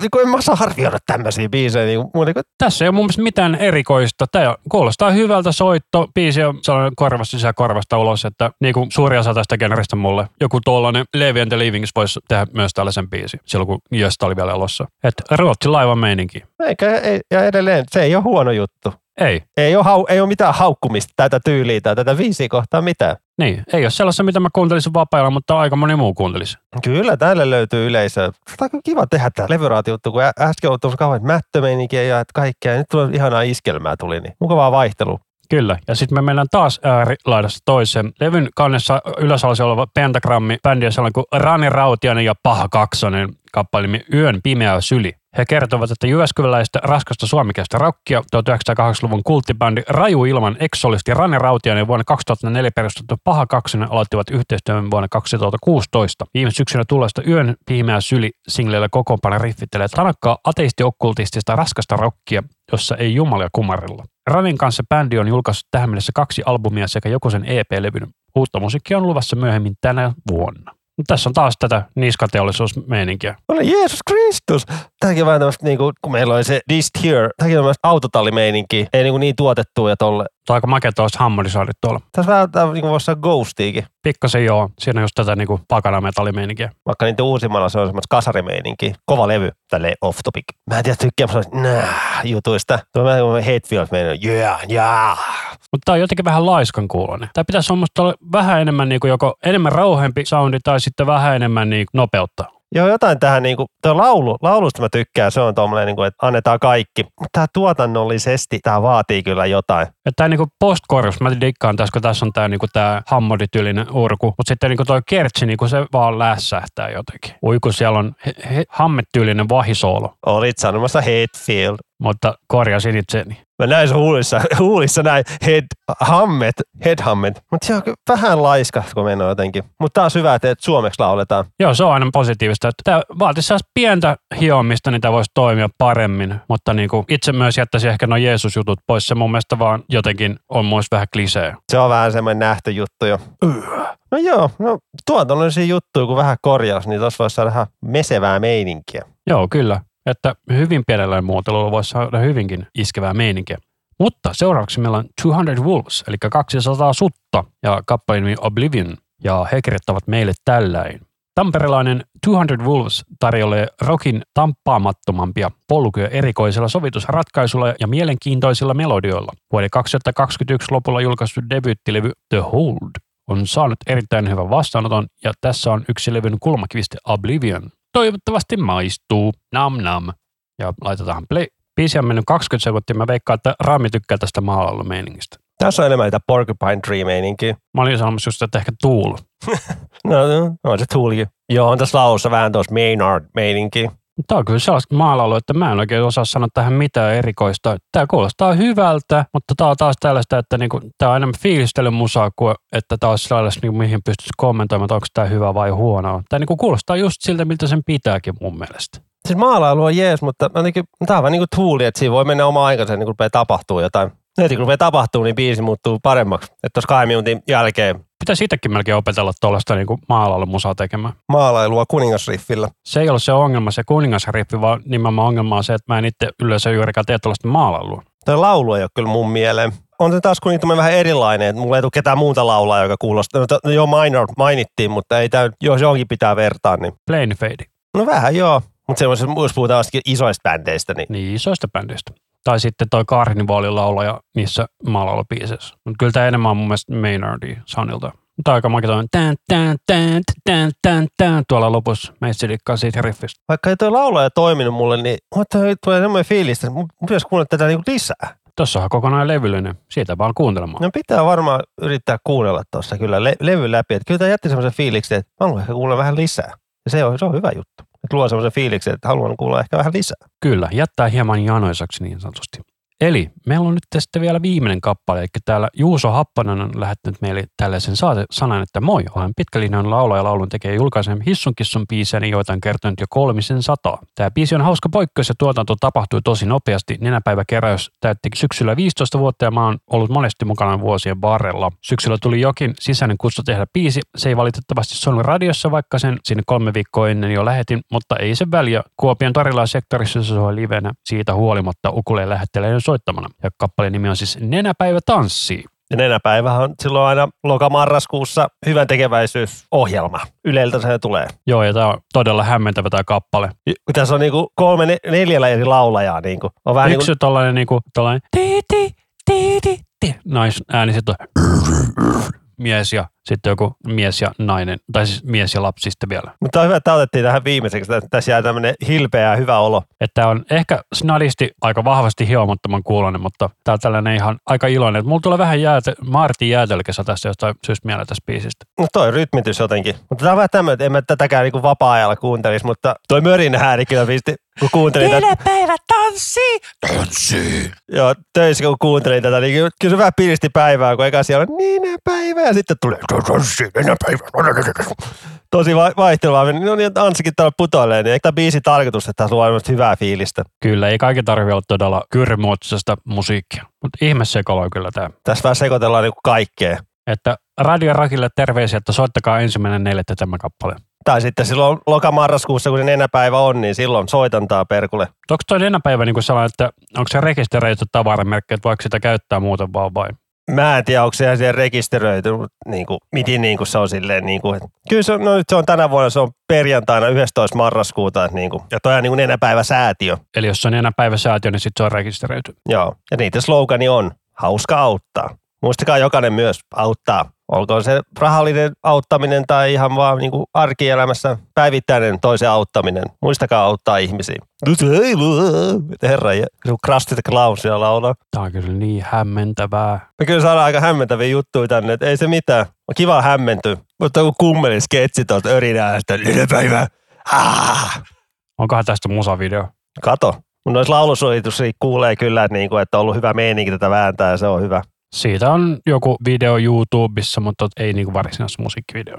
niin kuin en mä osaa arvioida tämmöisiä biisejä. Niin kuin, niin kuin. Tässä ei ole mun mielestä mitään erikoista. Tämä kuulostaa hyvältä soitto. Biisi on sellainen korvasta sisään korvasta ulos, että niin kuin suuri osa tästä generistä mulle. Joku tuollainen Levi and the Leavings voisi tehdä myös tällaisen biisi silloin, kun Jöstä oli vielä elossa. Että Ruotsin laivan meininki. Eikä, ei, ja edelleen, se ei ole huono juttu. Ei. Ei ole, hau, ei ole mitään haukkumista tätä tyyliä tai tätä viisiä kohtaa mitään. Niin, ei ole sellaista, mitä mä kuuntelisin vapailla, mutta aika moni muu kuuntelisi. Kyllä, tälle löytyy yleisö. Tämä on kiva tehdä tämä levyraatiottu, kun äsken on tuossa kauhean mättömeininkiä ja kaikkea. Nyt tulee ihanaa iskelmää tuli, niin mukavaa vaihtelua. Kyllä, ja sitten me mennään taas äärilaidasta toiseen. Levyn kannessa ylösalasi oleva pentagrammi, bändi on sellainen kuin Rani Rautianen ja Paha Kaksonen, kappale Yön pimeä syli. He kertovat, että Jyväskyläistä raskasta suomikestä rockia 1980-luvun kulttibändi Raju Ilman eksolisti Rane Rautiainen vuonna 2004 perustettu Paha Kaksonen aloittivat yhteistyön vuonna 2016. Viime syksynä tulosta Yön pimeä syli singleillä kokoonpano riffittelee tanakkaa ateisti-okkultistista raskasta rockia, jossa ei jumalia kumarilla. Ranin kanssa bändi on julkaissut tähän mennessä kaksi albumia sekä joku sen EP-levyn. Uutta musiikkia on luvassa myöhemmin tänä vuonna. Mutta tässä on taas tätä niskateollisuusmeininkiä. Ole Jeesus Kristus! Tämäkin on vähän tämmöistä, niin kuin, kun meillä oli se Dist Here, tämäkin on tämmöistä autotallimeininkiä, ei niin, kuin niin tuotettua ja tolle. Tämä on aika makea tuosta hammonisoidit tuolla. Tässä vähän tämä niin kuin voisi sanoa ghostiikin. Pikkasen joo, siinä on just tätä niin kuin. Vaikka niiden uusimmalla se on semmoista kasarimeininkiä. Kova levy, tälle off topic. Mä en tiedä, tykkää nah, jutuista. Tuo vähän kuin Hatefield meidän, yeah, yeah. Mutta tämä on jotenkin vähän laiskan kuulonen. Tämä pitäisi olla vähän enemmän niin kuin joko enemmän rauhempi soundi tai sitten vähän enemmän niin nopeutta. Joo, jotain tähän, niin kuin, tuo laulu, laulusta mä tykkään, se on tuommoinen, niin kuin, että annetaan kaikki. Mutta tämä tuotannollisesti, tämä vaatii kyllä jotain. Että tämä niin postkorus, mä dikkaan tässä, kun tässä on tämä, niin kuin, tämä hammodityylinen urku, mutta sitten niin kuin toi kertsi, niin kuin se vaan lässähtää jotenkin. Ui, kun siellä on he, he, hammetyylinen vahisoolo. Olit sanomassa Hatefield. Mutta korjasin itseni. Mä näin sun huulissa, huulissa näin head hammet, head hammet. Mutta se on vähän laiska, kun mennään jotenkin. Mutta taas hyvä, että suomeksi lauletaan. Joo, se on aina positiivista. Tämä vaatisi pientä hiomista, niin tämä voisi toimia paremmin. Mutta niin kuin itse myös jättäisi ehkä nuo Jeesus-jutut pois. Se mun mielestä vaan jotenkin on myös vähän klisee. Se on vähän semmoinen nähty juttu jo. No joo, no tuotannollisia juttuja, kun vähän korjaus, niin tuossa voisi saada ihan mesevää meininkiä. Joo, kyllä että hyvin pienellä muotoilulla voisi saada hyvinkin iskevää meininkiä. Mutta seuraavaksi meillä on 200 Wolves, eli 200 sutta, ja kappaleen Oblivion, ja he kirjoittavat meille tälläin. Tamperelainen 200 Wolves tarjolee rockin tamppaamattomampia polkuja erikoisilla sovitusratkaisuilla ja mielenkiintoisilla melodioilla. Vuoden 2021 lopulla julkaistu debyyttilevy The Hold on saanut erittäin hyvän vastaanoton ja tässä on yksi levyn kulmakiviste Oblivion. Toivottavasti maistuu. Nam nam. Ja laitetaan play. Biisi on mennyt 20 sekuntia. Mä veikkaan, että Raami tykkää tästä maalalla-meiningistä. Tässä on enemmän niitä Porcupine Tree-meininkiä. Mä olin sanomassa just, että ehkä Tool. no, on se Toolkin. Joo, on tässä laussa vähän tuossa Maynard-meininkiä. Tämä on kyllä sellaista maalailu, että mä en oikein osaa sanoa tähän mitään erikoista. Tämä kuulostaa hyvältä, mutta tämä on taas tällaista, että niinku, tämä on enemmän fiilistelymusaa kuin että tämä olisi sellaista, niinku, mihin pystyisi kommentoimaan, että onko tämä hyvä vai huono. Tämä niinku, kuulostaa just siltä, miltä sen pitääkin mun mielestä. Siis maalailu on jees, mutta jotenkin, tämä on vähän niin kuin tuuli, että siinä voi mennä oma aikansa, niin kun rupeaa tapahtuu jotain. Heti kun rupeaa tapahtuu, niin biisi muuttuu paremmaksi. Että tuossa kahden minuutin jälkeen Pitäisi itsekin melkein opetella tuollaista niin musaa tekemään. Maalailua kuningasriffillä. Se ei ole se ongelma, se kuningasriffi, vaan nimenomaan ongelma on se, että mä en itse yleensä juurikaan tee tuollaista maalailua. Tuo laulu ei ole kyllä mun mieleen. On se taas kuitenkin vähän erilainen, että mulla ei tule ketään muuta laulaa, joka kuulostaa. No, joo, Minor mainittiin, mutta ei tämä, jos johonkin pitää vertaa, niin... Plain Fade. No vähän joo, mutta se, jos puhutaan isoista bändeistä, niin... Niin, isoista bändeistä. Tai sitten toi laulaja niissä maalalla-biiseissä. Mutta kyllä tämä enemmän on mun mielestä Maynardi soundilta. Mutta aika maketoinen. Tän, tän, tän, tän, tän, tän, tuolla lopussa. Meistä dikkaa siitä riffistä. Vaikka ei toi laulaja toiminut mulle, niin tulee semmoinen fiilis, että mun pitäisi kuunnella tätä niinku lisää. Tuossa on kokonaan levyllinen. Siitä vaan kuuntelemaan. No pitää varmaan yrittää kuunnella tuossa kyllä le- levy läpi. Että kyllä tämä jätti semmoisen fiiliksen, että mä haluan ehkä kuulla vähän lisää. Ja se on, se on hyvä juttu. Luo semmoisen fiiliksen, että haluan kuulla ehkä vähän lisää. Kyllä, jättää hieman janoisaksi niin sanotusti. Eli meillä on nyt sitten vielä viimeinen kappale, eli täällä Juuso Happanen on lähettänyt meille tällaisen sanan, että moi, olen pitkälinjan laulaja ja laulun tekee julkaisen Hissun Kissun biisejä, joita on kertonut jo kolmisen sataa. Tämä biisi on hauska poikkeus ja tuotanto tapahtui tosi nopeasti. Nenäpäivä keräys täytti syksyllä 15 vuotta ja mä oon ollut monesti mukana vuosien varrella. Syksyllä tuli jokin sisäinen kutsu tehdä biisi. Se ei valitettavasti soinut radiossa, vaikka sen sinne kolme viikkoa ennen jo lähetin, mutta ei se väliä. Kuopion sektorissa se soi livenä. Siitä huolimatta Ukule lähettelee soittamana. Ja kappaleen nimi on siis Nenäpäivä tanssii. Ja nenäpäivähän on silloin aina lokamarraskuussa hyvän tekeväisyysohjelma. Yleltä se tulee. Joo, ja tämä on todella hämmentävä tämä kappale. Kun tässä on niinku kolme, neljällä eri laulajaa. Niinku. On vähän Yksi niinku... tollainen, niinku, tollainen tiiti, tiiti, ti. Naisääni sitten on mies ja sitten joku mies ja nainen, tai siis mies ja lapsi sitten vielä. Mutta on hyvä, että otettiin tähän viimeiseksi, että tässä jää tämmöinen hilpeä ja hyvä olo. Että on ehkä snadisti aika vahvasti hiomattoman kuulonen, mutta tää on tällainen ihan aika iloinen. Mulla tulee vähän jäätä, Martin jäätelkässä tästä jostain syystä mieleen tästä biisistä. No toi rytmitys jotenkin. Mutta tää on vähän tämmöinen, että en mä tätäkään niinku vapaa-ajalla kuuntelisi, mutta toi mörin ääni kyllä pisti kun kuuntelin tätä. päivä tanssi! Tanssi! Joo, töissä kun kuuntelin tätä, niin kyllä se vähän piristi päivää, kun eka siellä on niin päivä ja sitten tulee. Tosi vaihtelevaa. No niin, että Antsikin täällä putoilee, niin tämä biisi tarkoitus, että tässä luo hyvää fiilistä? Kyllä, ei kaikki tarvitse olla todella kyrmuotisesta musiikkia, mutta ihme sekoilua kyllä tämä. Tässä vähän sekoitellaan niin kaikkea. Että Radio Rakille terveisiä, että soittakaa ensimmäinen neljättä tämä kappale. Tai sitten silloin lokamarraskuussa, kun se nenäpäivä on, niin silloin soitantaa perkulle. Onko toi nenäpäivä niin kuin sellainen, että onko se rekisteröity tavaramerkki, että voiko sitä käyttää muuten vaan vai? Mä en tiedä, onko se siellä rekisteröity, niin kuin, miten niin kuin se on silleen. Niin kuin, kyllä se, no, nyt se on tänä vuonna, se on perjantaina 11. marraskuuta, että niin kuin, ja toi on niin kuin nenäpäivä säätiö. Eli jos se on nenäpäivä säätiö, niin sitten se on rekisteröity. Joo, ja niitä slogani on, hauska auttaa. Muistakaa jokainen myös auttaa olkoon se rahallinen auttaminen tai ihan vaan niin kuin arkielämässä päivittäinen toisen auttaminen. Muistakaa auttaa ihmisiä. Herra, kun Krusty the Clown siellä laulaa. Tämä on kyllä niin hämmentävää. Me kyllä saadaan aika hämmentäviä juttuja tänne, että ei se mitään. On kiva hämmentyä. Mutta kun kummelin sketsi tuolta örinäästä, päivä. Ah. Onkohan tästä musavideo? Kato. Mun noissa laulusuositus kuulee kyllä, että, niin kuin, että on ollut hyvä meininki tätä vääntää ja se on hyvä. Siitä on joku video YouTubessa, mutta ei niinku varsinaisessa musiikkivideo.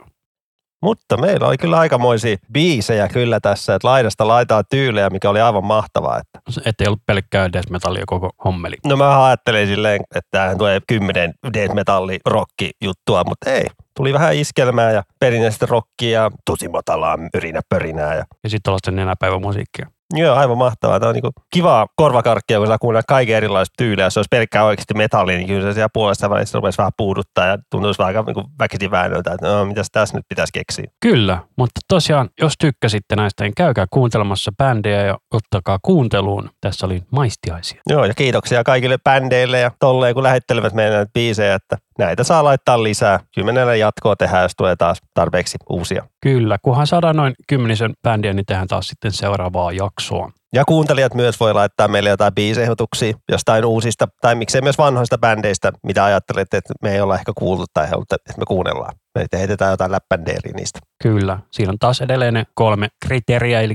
Mutta meillä oli kyllä aikamoisia biisejä kyllä tässä, että laidasta laitaa tyylejä, mikä oli aivan mahtavaa. Että ei ollut pelkkää death metallia koko hommeli. No mä ajattelin silleen, että tämähän tulee kymmenen death metalli rokki juttua, mutta ei. Tuli vähän iskelmää ja perinteistä rockia ja tosi matalaa yrinä pörinää. Ja, ja sitten tuollaista nenäpäivän musiikkia. Joo, aivan mahtavaa. Tämä on niin kivaa korvakarkkia, kun saa kuunnella kaiken erilaista tyyliä. Jos se olisi pelkkää oikeasti metalli, niin kyllä se siellä puolesta välissä rupesi vähän puuduttaa ja tuntuisi vähän aika niin väkisin väännöltä, että no, mitäs tässä nyt pitäisi keksiä. Kyllä, mutta tosiaan, jos tykkäsitte näistä, niin käykää kuuntelemassa bändejä ja ottakaa kuunteluun. Tässä oli maistiaisia. Joo, ja kiitoksia kaikille bändeille ja tolleen, kun lähettelevät meidän näitä biisejä, että näitä saa laittaa lisää. Kymmenellä jatkoa tehdään, jos tulee taas tarpeeksi uusia. Kyllä, kunhan saadaan noin kymmenisen bändiä, niin tehdään taas sitten seuraavaa jaksoa. Ja kuuntelijat myös voi laittaa meille jotain biisehdotuksia jostain uusista, tai miksei myös vanhoista bändeistä, mitä ajattelette, että me ei olla ehkä kuultu tai haluatte, että me kuunnellaan. Me heitetään jotain läppändeeriä niistä. Kyllä, siinä on taas edelleen ne kolme kriteeriä, eli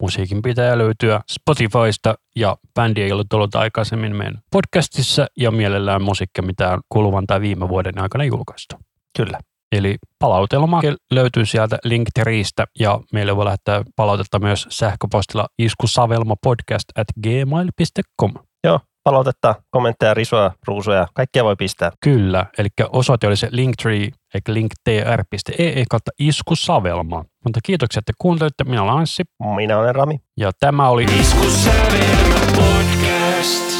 musiikin pitää löytyä Spotifysta ja bändi ei ole tullut aikaisemmin meidän podcastissa ja mielellään musiikki, mitä on kuluvan tai viime vuoden aikana julkaistu. Kyllä. Eli palautelma löytyy sieltä Linktreestä ja meille voi lähettää palautetta myös sähköpostilla iskusavelmapodcast at gmail.com. Joo, palautetta, kommentteja, risoja, ruusuja, kaikkia voi pistää. Kyllä, eli osoite oli se linktree, eli linktr.ee kautta iskusavelma. Mutta kiitoksia, että kuuntelitte. Minä olen Anssi. Minä olen Rami. Ja tämä oli Iskusavelma podcast.